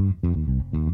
Mm-hmm.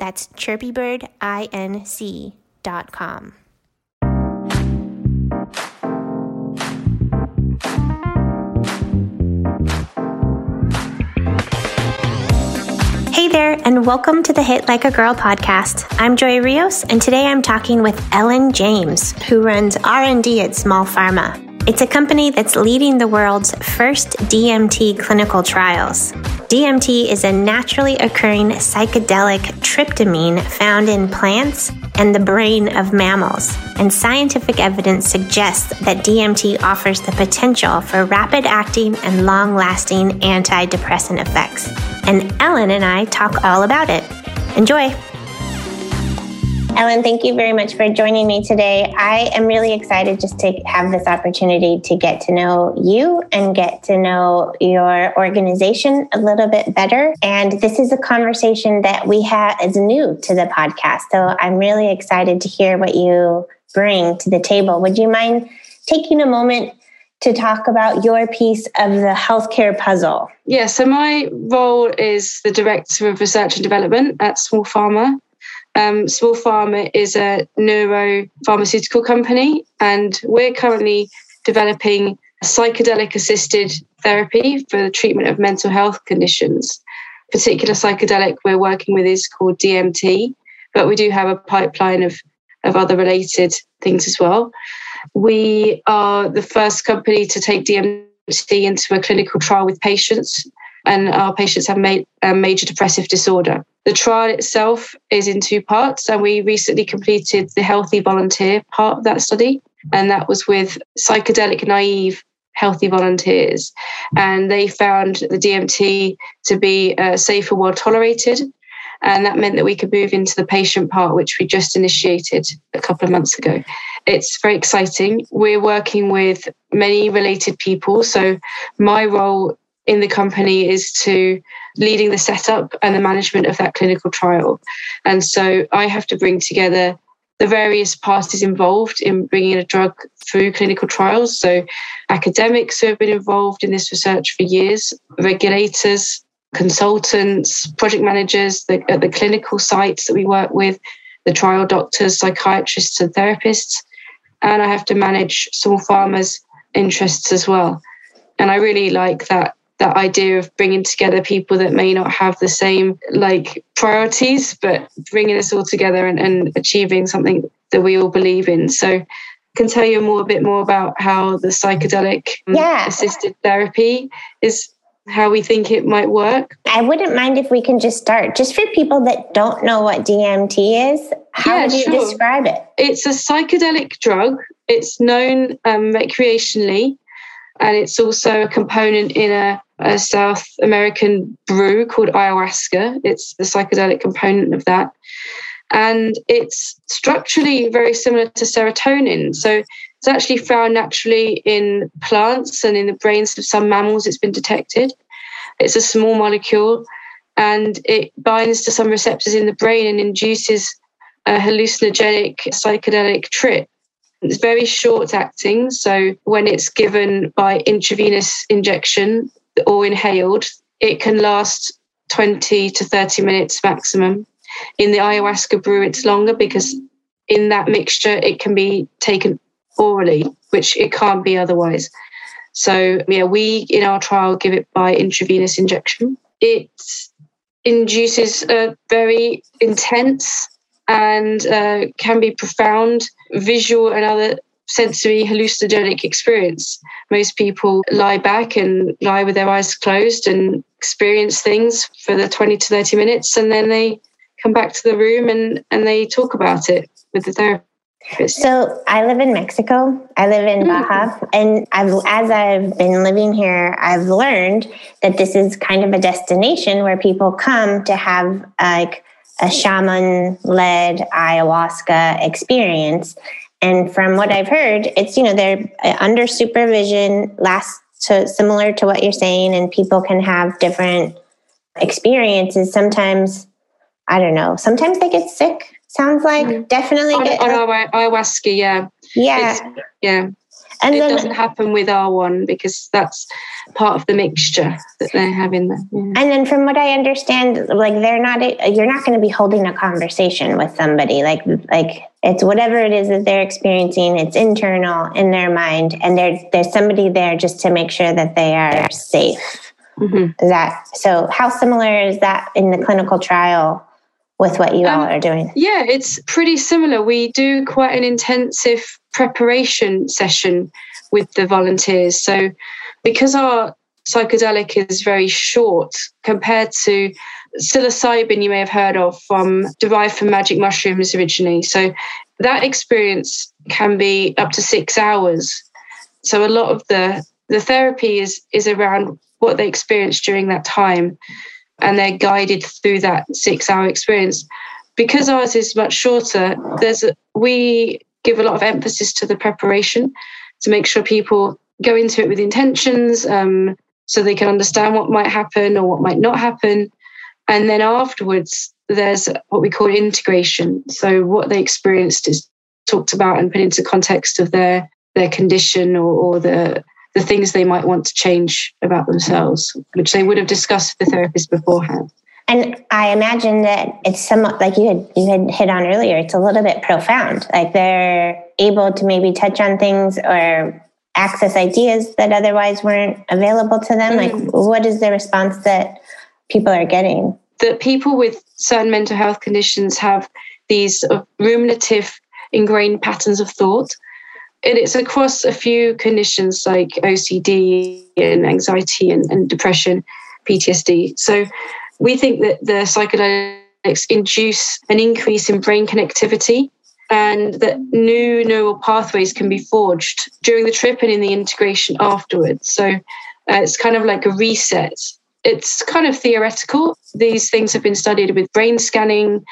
That's chirpybirdinc.com. Hey there, and welcome to the Hit Like a Girl podcast. I'm Joy Rios, and today I'm talking with Ellen James, who runs R&D at Small Pharma. It's a company that's leading the world's first DMT clinical trials. DMT is a naturally occurring psychedelic tryptamine found in plants and the brain of mammals, and scientific evidence suggests that DMT offers the potential for rapid acting and long lasting antidepressant effects. And Ellen and I talk all about it. Enjoy! Ellen, thank you very much for joining me today. I am really excited just to have this opportunity to get to know you and get to know your organization a little bit better. And this is a conversation that we have is new to the podcast. So I'm really excited to hear what you bring to the table. Would you mind taking a moment to talk about your piece of the healthcare puzzle? Yeah, so my role is the Director of Research and Development at Small Pharma. Um, Small Pharma is a neuropharmaceutical company, and we're currently developing a psychedelic assisted therapy for the treatment of mental health conditions. Particular psychedelic we're working with is called DMT, but we do have a pipeline of, of other related things as well. We are the first company to take DMT into a clinical trial with patients, and our patients have made a major depressive disorder. The trial itself is in two parts, and we recently completed the healthy volunteer part of that study, and that was with psychedelic naive healthy volunteers. And they found the DMT to be uh, safe and well tolerated. And that meant that we could move into the patient part, which we just initiated a couple of months ago. It's very exciting. We're working with many related people. So, my role in the company is to leading the setup and the management of that clinical trial. And so I have to bring together the various parties involved in bringing a drug through clinical trials. So, academics who have been involved in this research for years, regulators, consultants, project managers the, at the clinical sites that we work with, the trial doctors, psychiatrists, and therapists. And I have to manage Small Pharma's interests as well. And I really like that that idea of bringing together people that may not have the same like priorities, but bringing us all together and, and achieving something that we all believe in. So I can tell you more a bit more about how the psychedelic um, Yeah. assisted therapy is how we think it might work. I wouldn't mind if we can just start, just for people that don't know what DMT is. How Yeah, would you sure. describe it? It's a psychedelic drug. It's known um, recreationally, and it's also a component in a, a South American brew called ayahuasca. It's the psychedelic component of that. And it's structurally very similar to serotonin. So it's actually found naturally in plants and in the brains of some mammals, it's been detected. It's a small molecule and it binds to some receptors in the brain and induces a hallucinogenic psychedelic trip. It's very short acting. So when it's given by intravenous injection or inhaled, it can last 20 to 30 minutes maximum. In the ayahuasca brew, it's longer because in that mixture, it can be taken orally, which it can't be otherwise. So, yeah, we in our trial give it by intravenous injection. It induces a very intense and uh, can be profound visual and other sensory hallucinogenic experience. Most people lie back and lie with their eyes closed and experience things for the 20 to 30 minutes and then they come back to the room and, and they talk about it with the therapist. So I live in Mexico. I live in Mm. Baja, and I've, as I've been living here, I've learned that this is kind of a destination where people come to have like a shaman-led ayahuasca experience. And from what I've heard, it's you know they're uh, under supervision, last so similar to what you're saying, and people can have different experiences. Sometimes I don't know. Sometimes they get sick. Sounds like Mhm. definitely on, get on our ayahuasca, yeah. yeah. It's- yeah. And it then doesn't happen with our one because that's part of the mixture that they have in there. Yeah. And then, from what I understand, like they're not, you're not going to be holding a conversation with somebody. Like, like it's whatever it is that they're experiencing. It's internal in their mind, and there, there's somebody there just to make sure that they are safe. Mhm. Is that so? How similar is that in the clinical trial with what you all Um, are doing? Yeah, it's pretty similar. We do quite an intensive preparation session with the volunteers. So, because our psychedelic is very short compared to psilocybin, you may have heard of from derived from magic mushrooms originally. So, that experience can be up to six hours. So, a lot of the the therapy is is around what they experience during that time, and they're guided through that six hour experience because ours is much shorter, there's a, we give a lot of emphasis to the preparation to make sure people go into it with intentions, um, so they can understand what might happen or what might not happen, and then afterwards there's what we call integration. So what they experienced is talked about and put into context of their their condition or, or the the things they might want to change about themselves, which they would have discussed with the therapist beforehand. And I imagine that it's somewhat like you had you had hit on earlier. It's a little bit profound. Like they're able to maybe touch on things or access ideas that otherwise weren't available to them. Like, Mm. what is the response that people are getting? That people with certain mental health conditions have these ruminative ingrained patterns of thought. And it's across a few conditions like ocd and anxiety and, and depression ptsd so we think that the psychedelics induce an increase in brain connectivity and that new neural pathways can be forged during the trip and in the integration afterwards. So uh, it's kind of like a reset it's kind of theoretical. These things have been studied with brain scanning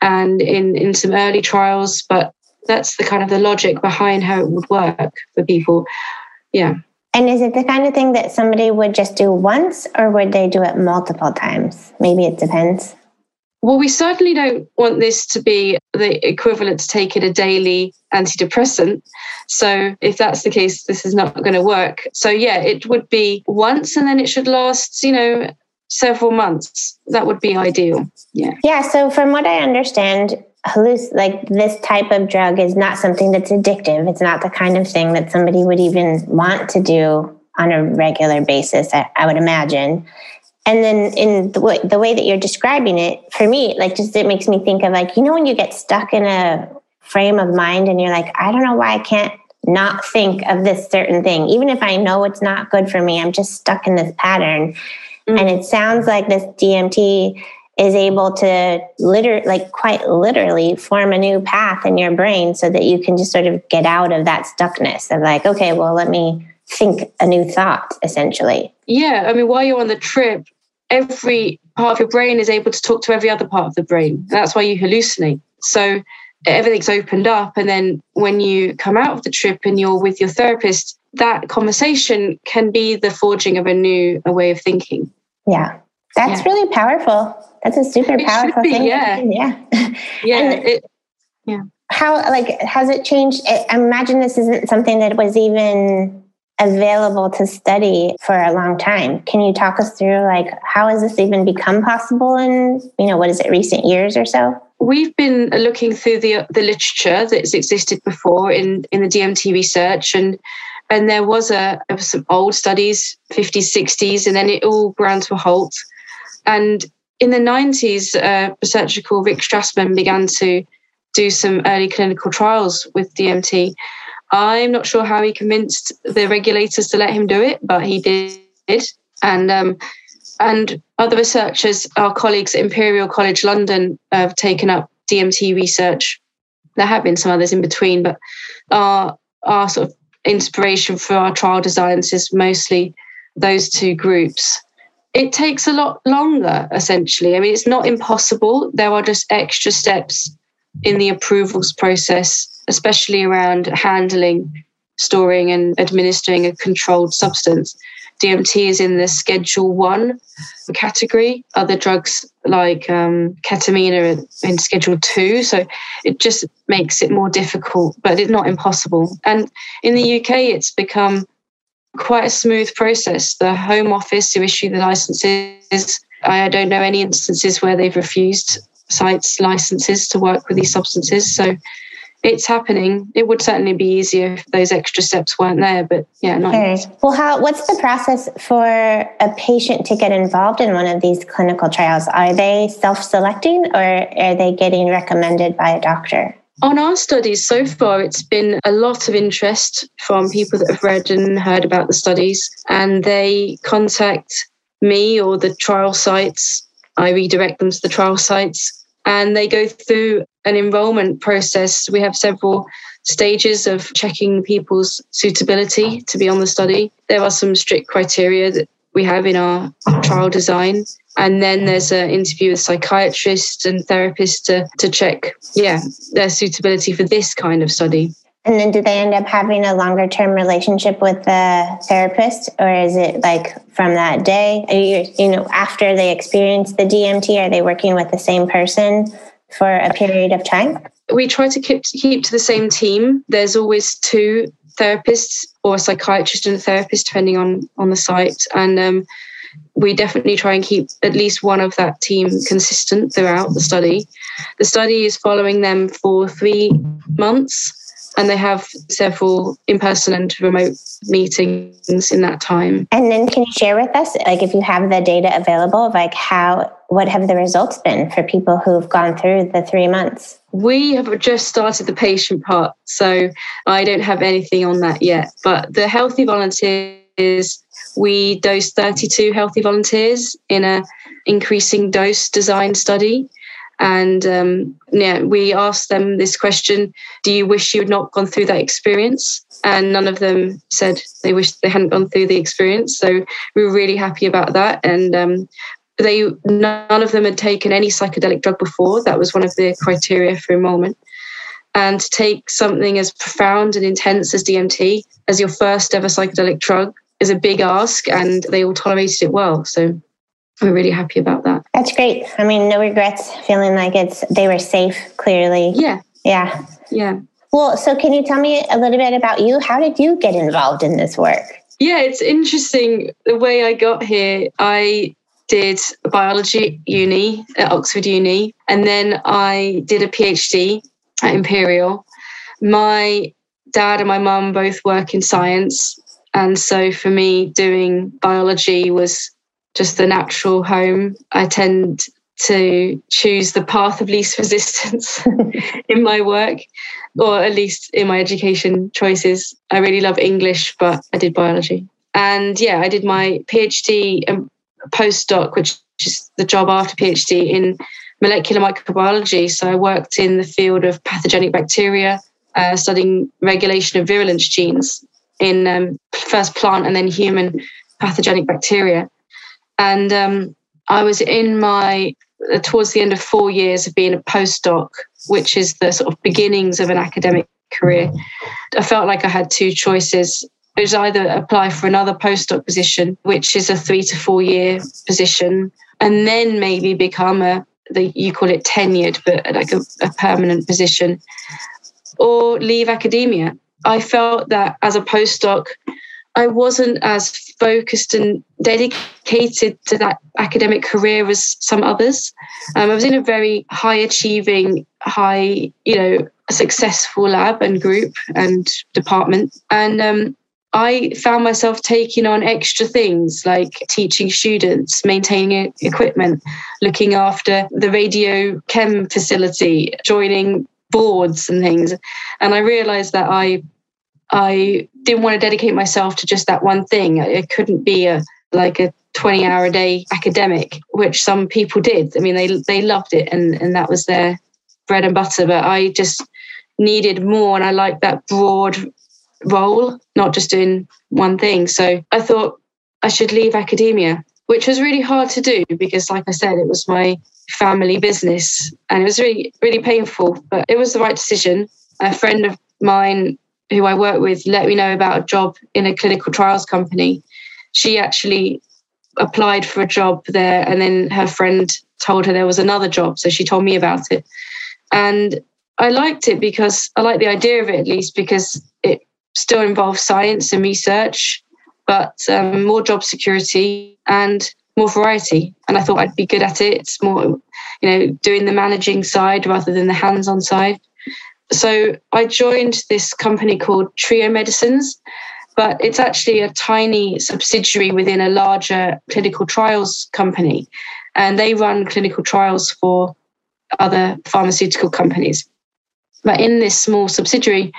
and in, in some early trials, but that's the kind of the logic behind how it would work for people. Yeah. And is it the kind of thing that somebody would just do once or would they do it multiple times? Maybe it depends. Well, we certainly don't want this to be the equivalent to taking a daily antidepressant. So, if that's the case, this is not going to work. So, yeah, it would be once and then it should last, you know, several months. That would be ideal. Yeah. Yeah. So, from what I understand, halluc- like this type of drug is not something that's addictive. It's not the kind of thing that somebody would even want to do on a regular basis, I, I would imagine. And then in the way, the way that you're describing it, for me, like just it makes me think of like, you know, when you get stuck in a frame of mind and you're like, I don't know why I can't not think of this certain thing. Even if I know it's not good for me, I'm just stuck in this pattern. Mm-hmm. And it sounds like this DMT is able to literally, like quite literally form a new path in your brain so that you can just sort of get out of that stuckness of like, okay, well, let me think a new thought essentially. Yeah. I mean, while you're on the trip, every part of your brain is able to talk to every other part of the brain. That's why you hallucinate. So everything's opened up. And then when you come out of the trip and you're with your therapist, that conversation can be the forging of a new a way of thinking. Yeah. That's yeah. really powerful. That's a super it powerful be, thing. Yeah. Yeah. Yeah. it, yeah. How, like, has it changed? I imagine this isn't something that was even available to study for a long time. Can you talk us through like how has this even become possible in, you know, what is it, recent years or so? We've been looking through the the literature that's existed before in, in the DMT research and and there was a was some old studies, 50s, 60s, and then it all ground to a halt. And in the 90s, uh, a researcher called Rick Strassman began to do some early clinical trials with DMT I'm not sure how he convinced the regulators to let him do it, but he did. And um, and other researchers, our colleagues at Imperial College London, have taken up DMT research. There have been some others in between, but our our sort of inspiration for our trial designs is mostly those two groups. It takes a lot longer, essentially. I mean, it's not impossible. There are just extra steps in the approvals process especially around handling, storing, and administering a controlled substance. DMT is in the Schedule One category. Other drugs like um, ketamine are in Schedule Two, so it just makes it more difficult, but it's not impossible. And in the UK, it's become quite a smooth process. The Home Office who issue the licenses, I don't know any instances where they've refused sites licenses to work with these substances. So it's happening. It would certainly be easier if those extra steps weren't there, but yeah, not okay. Well, how what's the process for a patient to get involved in one of these clinical trials? Are they self-selecting or are they getting recommended by a doctor? On our studies so far, it's been a lot of interest from people that have read and heard about the studies, and they contact me or the trial sites. I redirect them to the trial sites and they go through an enrollment process. We have several stages of checking people's suitability to be on the study. There are some strict criteria that we have in our trial design. And then there's an interview with psychiatrists and therapists to, to check, yeah, their suitability for this kind of study. And then do they end up having a longer term relationship with the therapist or is it like from that day? You, you know, after they experience the DMT, are they working with the same person for a period of time? We try to keep, keep to the same team. There's always two therapists or a psychiatrist and a therapist, depending on, on the site. And um, we definitely try and keep at least one of that team consistent throughout the study. The study is following them for three months and they have several in-person and remote meetings in that time. And then can you share with us, like if you have the data available, of like how, what have the results been for people who've gone through the three months? We have just started the patient part, so I don't have anything on that yet. But the healthy volunteers, we dosed 32 healthy volunteers in a increasing dose design study. And um, yeah, we asked them this question Do you wish you had not gone through that experience? And none of them said they wished they hadn't gone through the experience. So we were really happy about that. And um, they none of them had taken any psychedelic drug before. That was one of the criteria for enrollment. And to take something as profound and intense as DMT as your first ever psychedelic drug is a big ask, and they all tolerated it well. So we're really happy about that. That's great. I mean, no regrets. Feeling like it's they were safe. Clearly. Yeah. Yeah. Yeah. Well, so can you tell me a little bit about you? How did you get involved in this work? Yeah, it's interesting the way I got here. I did biology uni at Oxford Uni, and then I did a PhD at Imperial. My dad and my mum both work in science, and so for me, doing biology was just the natural home. I tend to choose the path of least resistance in my work, or at least in my education choices. I really love English, but I did biology. And yeah, I did my PhD and postdoc, which is the job after PhD in molecular microbiology. So I worked in the field of pathogenic bacteria, uh, studying regulation of virulence genes in um, first plant and then human pathogenic bacteria. And um, I was in my uh, towards the end of four years of being a postdoc, which is the sort of beginnings of an academic career. I felt like I had two choices. It was either apply for another postdoc position, which is a three to four year position, and then maybe become a the, you call it tenured, but like a, a permanent position, or leave academia. I felt that as a postdoc, I wasn't as focused and dedicated to that academic career as some others. Um, I was in a very high achieving, high, you know, successful lab and group and department. And um, I found myself taking on extra things like teaching students, maintaining equipment, looking after the radio chem facility, joining boards and things. And I realized that I I didn't want to dedicate myself to just that one thing. It couldn't be a like a 20 hour a day academic, which some people did. I mean, they they loved it and, and that was their bread and butter. But I just needed more and I liked that broad role, not just doing one thing. So I thought I should leave academia, which was really hard to do because, like I said, it was my family business and it was really, really painful, but it was the right decision. A friend of mine who I work with let me know about a job in a clinical trials company. She actually applied for a job there and then her friend told her there was another job. So she told me about it. And I liked it because I like the idea of it at least because it still involves science and research, but um, more job security and more variety. And I thought I'd be good at it. It's more, you know, doing the managing side rather than the hands on side. So I joined this company called Trio Medicines, but it's actually a tiny subsidiary within a larger clinical trials company. And they run clinical trials for other pharmaceutical companies. But in this small subsidiary,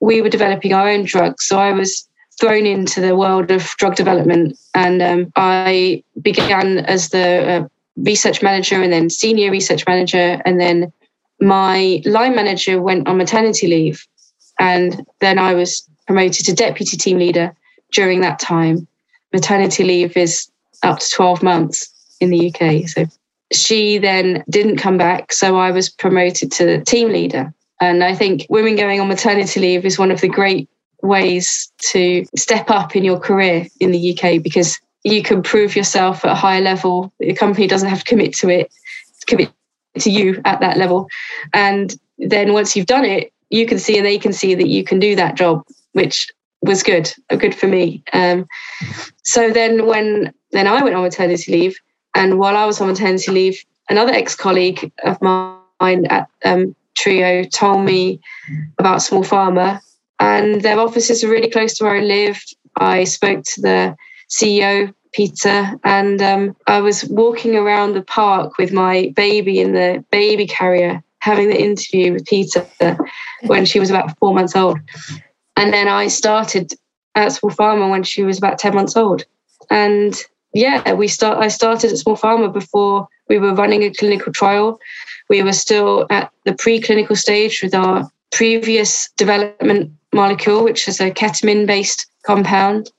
we were developing our own drugs. So I was thrown into the world of drug development and um, I began as the uh, research manager and then senior research manager. And then my line manager went on maternity leave. And then I was promoted to deputy team leader during that time. Maternity leave is up to 12 months in the UK. So she then didn't come back. So I was promoted to team leader. And I think women going on maternity leave is one of the great ways to step up in your career in the UK because you can prove yourself at a higher level. The company doesn't have to commit to it, commit to you at that level. And then once you've done it, you can see and they can see that you can do that job, which was good, good for me. Um, so then when then I went on maternity leave, and while I was on maternity leave, another ex-colleague of mine at um, Trio told me about Small Pharma, and their offices are really close to where I live. I spoke to the CEO, Peter, and um, I was walking around the park with my baby in the baby carrier, having the interview with Peter when she was about four months old. And then I started at Small Pharma when she was about 10 months old. And yeah, we start. I started at Small Pharma before we were running a clinical trial. We were still at the preclinical stage with our previous development molecule, which is a ketamine based compound.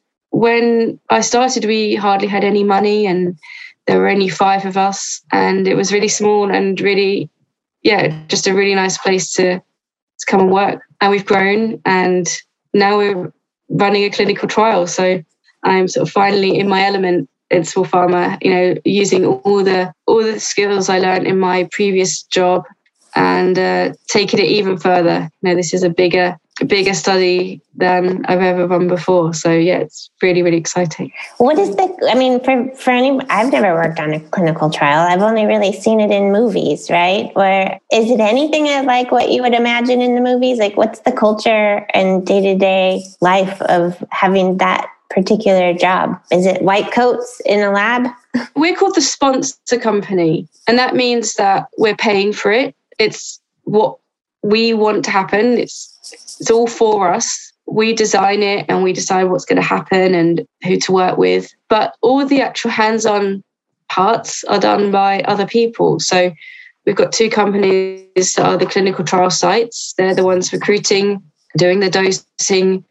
When I started, we hardly had any money and there were only five of us. And it was really small and really, yeah, just a really nice place to, to come and work. And we've grown and now we're running a clinical trial. So I'm sort of finally in my element in small pharma, you know, using all the all the skills I learned in my previous job and uh, taking it even further. You know, this is a bigger bigger study than I've ever run before. So yeah, it's really really exciting. What is the? I mean, for for any, I've never worked on a clinical trial. I've only really seen it in movies, right? Where is it anything like what you would imagine in the movies? Like, what's the culture and day to day life of having that particular job? Is it white coats in a lab? We're called the sponsor company, and that means that we're paying for it. It's what we want to happen. It's it's all for us. We design it and we decide what's going to happen and who to work with. But all the actual hands-on parts are done by other people. So we've got two companies that are the clinical trial sites. They're the ones recruiting, doing the dosing,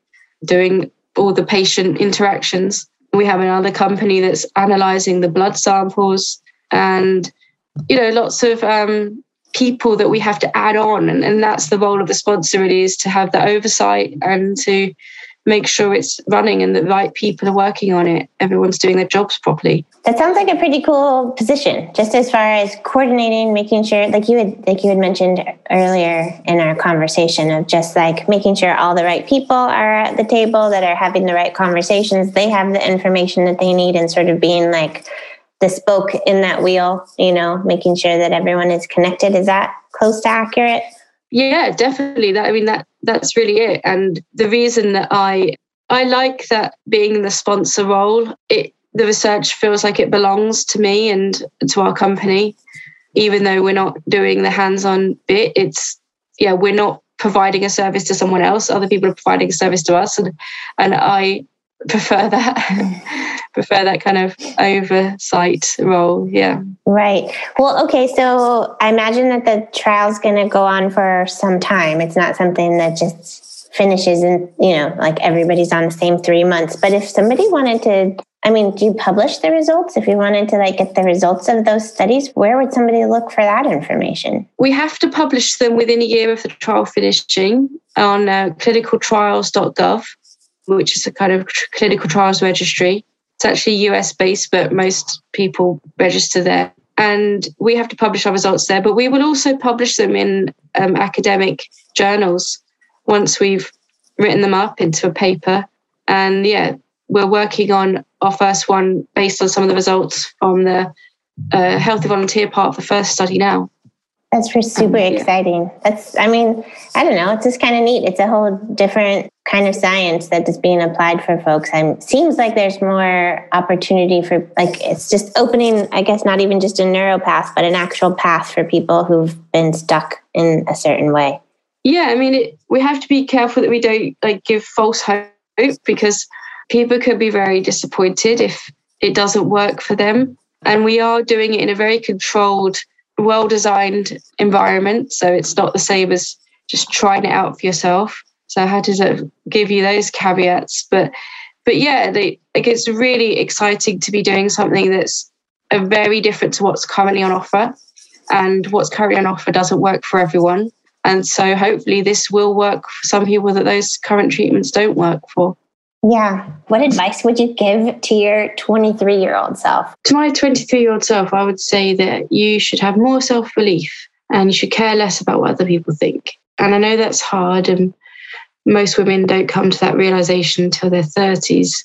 doing all the patient interactions. We have another company that's analyzing the blood samples and, you know, lots of um, people that we have to add on. And, and that's the role of the sponsor really is to have the oversight and to make sure it's running and the right people are working on it. Everyone's doing their jobs properly. That sounds like a pretty cool position, just as far as coordinating, making sure, like you had, like you had mentioned earlier in our conversation, of just like making sure all the right people are at the table that are having the right conversations. They have the information that they need, and sort of being like the spoke in that wheel. You know, making sure that everyone is connected. Is that close to accurate? Yeah, definitely. That I mean that that's really it. And the reason that I I like that being the sponsor role, it the research feels like it belongs to me and to our company, even though we're not doing the hands-on bit. It's yeah, we're not providing a service to someone else. Other people are providing a service to us, and and I prefer that prefer that kind of oversight role yeah. Right. Well okay so i imagine that the trial's going to go on for some time. It's not something that just finishes and you know like everybody's on the same three months. But if somebody wanted to i mean do you publish the results? If you wanted to like get the results of those studies where would somebody look for that information? We have to publish them within a year of the trial finishing on uh, clinicaltrials.gov which is a kind of clinical trials registry. It's actually US based, but most people register there. And we have to publish our results there, but we will also publish them in um, academic journals once we've written them up into a paper. And yeah, we're working on our first one based on some of the results from the uh, healthy volunteer part of the first study now. That's super um, yeah. exciting. That's, I mean, I don't know. It's just kind of neat. It's a whole different kind of science that is being applied for folks. And seems like there's more opportunity for, like, it's just opening, I guess, not even just a neuro path, but an actual path for people who've been stuck in a certain way. Yeah, I mean, it, we have to be careful that we don't like give false hope because people could be very disappointed if it doesn't work for them. And we are doing it in a very controlled well designed environment. So it's not the same as just trying it out for yourself. So I had to sort of give you those caveats. But but yeah, they, like it's really exciting to be doing something that's a very different to what's currently on offer. And what's currently on offer doesn't work for everyone. And so hopefully this will work for some people that those current treatments don't work for. Yeah. What advice would you give to your 23 year old self? To my 23 year old self, I would say that you should have more self belief and you should care less about what other people think. And I know that's hard, and most women don't come to that realization until their 30s.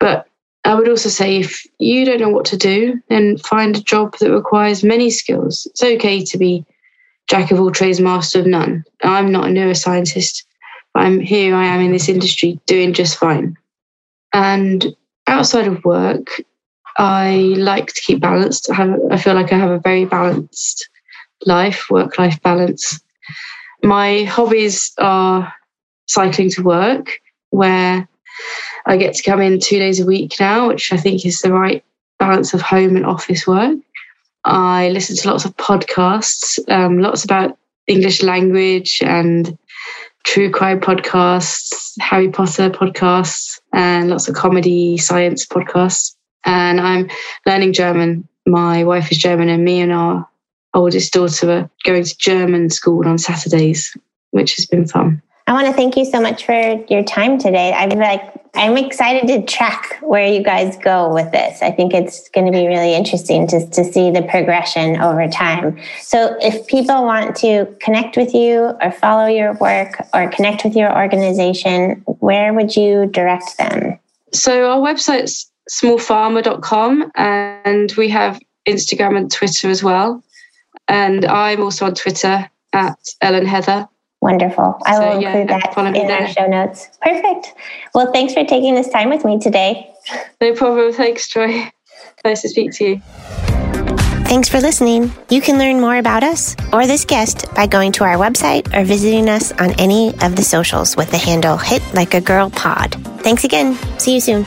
But I would also say if you don't know what to do, then find a job that requires many skills. It's okay to be jack of all trades, master of none. I'm not a neuroscientist. But I'm here, I am in this industry doing just fine. And outside of work, I like to keep balanced. I, have, I feel like I have a very balanced life, work life balance. My hobbies are cycling to work, where I get to come in two days a week now, which I think is the right balance of home and office work. I listen to lots of podcasts, um, lots about English language and true crime podcasts, Harry Potter podcasts, and lots of comedy science podcasts. And I'm learning German. My wife is German, and me and our oldest daughter are going to German school on Saturdays, which has been fun. I want to thank you so much for your time today. I'm like I'm excited to track where you guys go with this. I think it's going to be really interesting to, to see the progression over time. So if people want to connect with you or follow your work or connect with your organization, where would you direct them? So our website's smallpharma.com and we have Instagram and Twitter as well. And I'm also on Twitter at Ellen Heather. Wonderful. I will yeah, include that in our show notes. Perfect. Well, thanks for taking this time with me today. No problem. Thanks, Joy. Nice to speak to you. Thanks for listening. You can learn more about us or this guest by going to our website or visiting us on any of the socials with the handle Hit Like a Girl Pod. Thanks again. See you soon.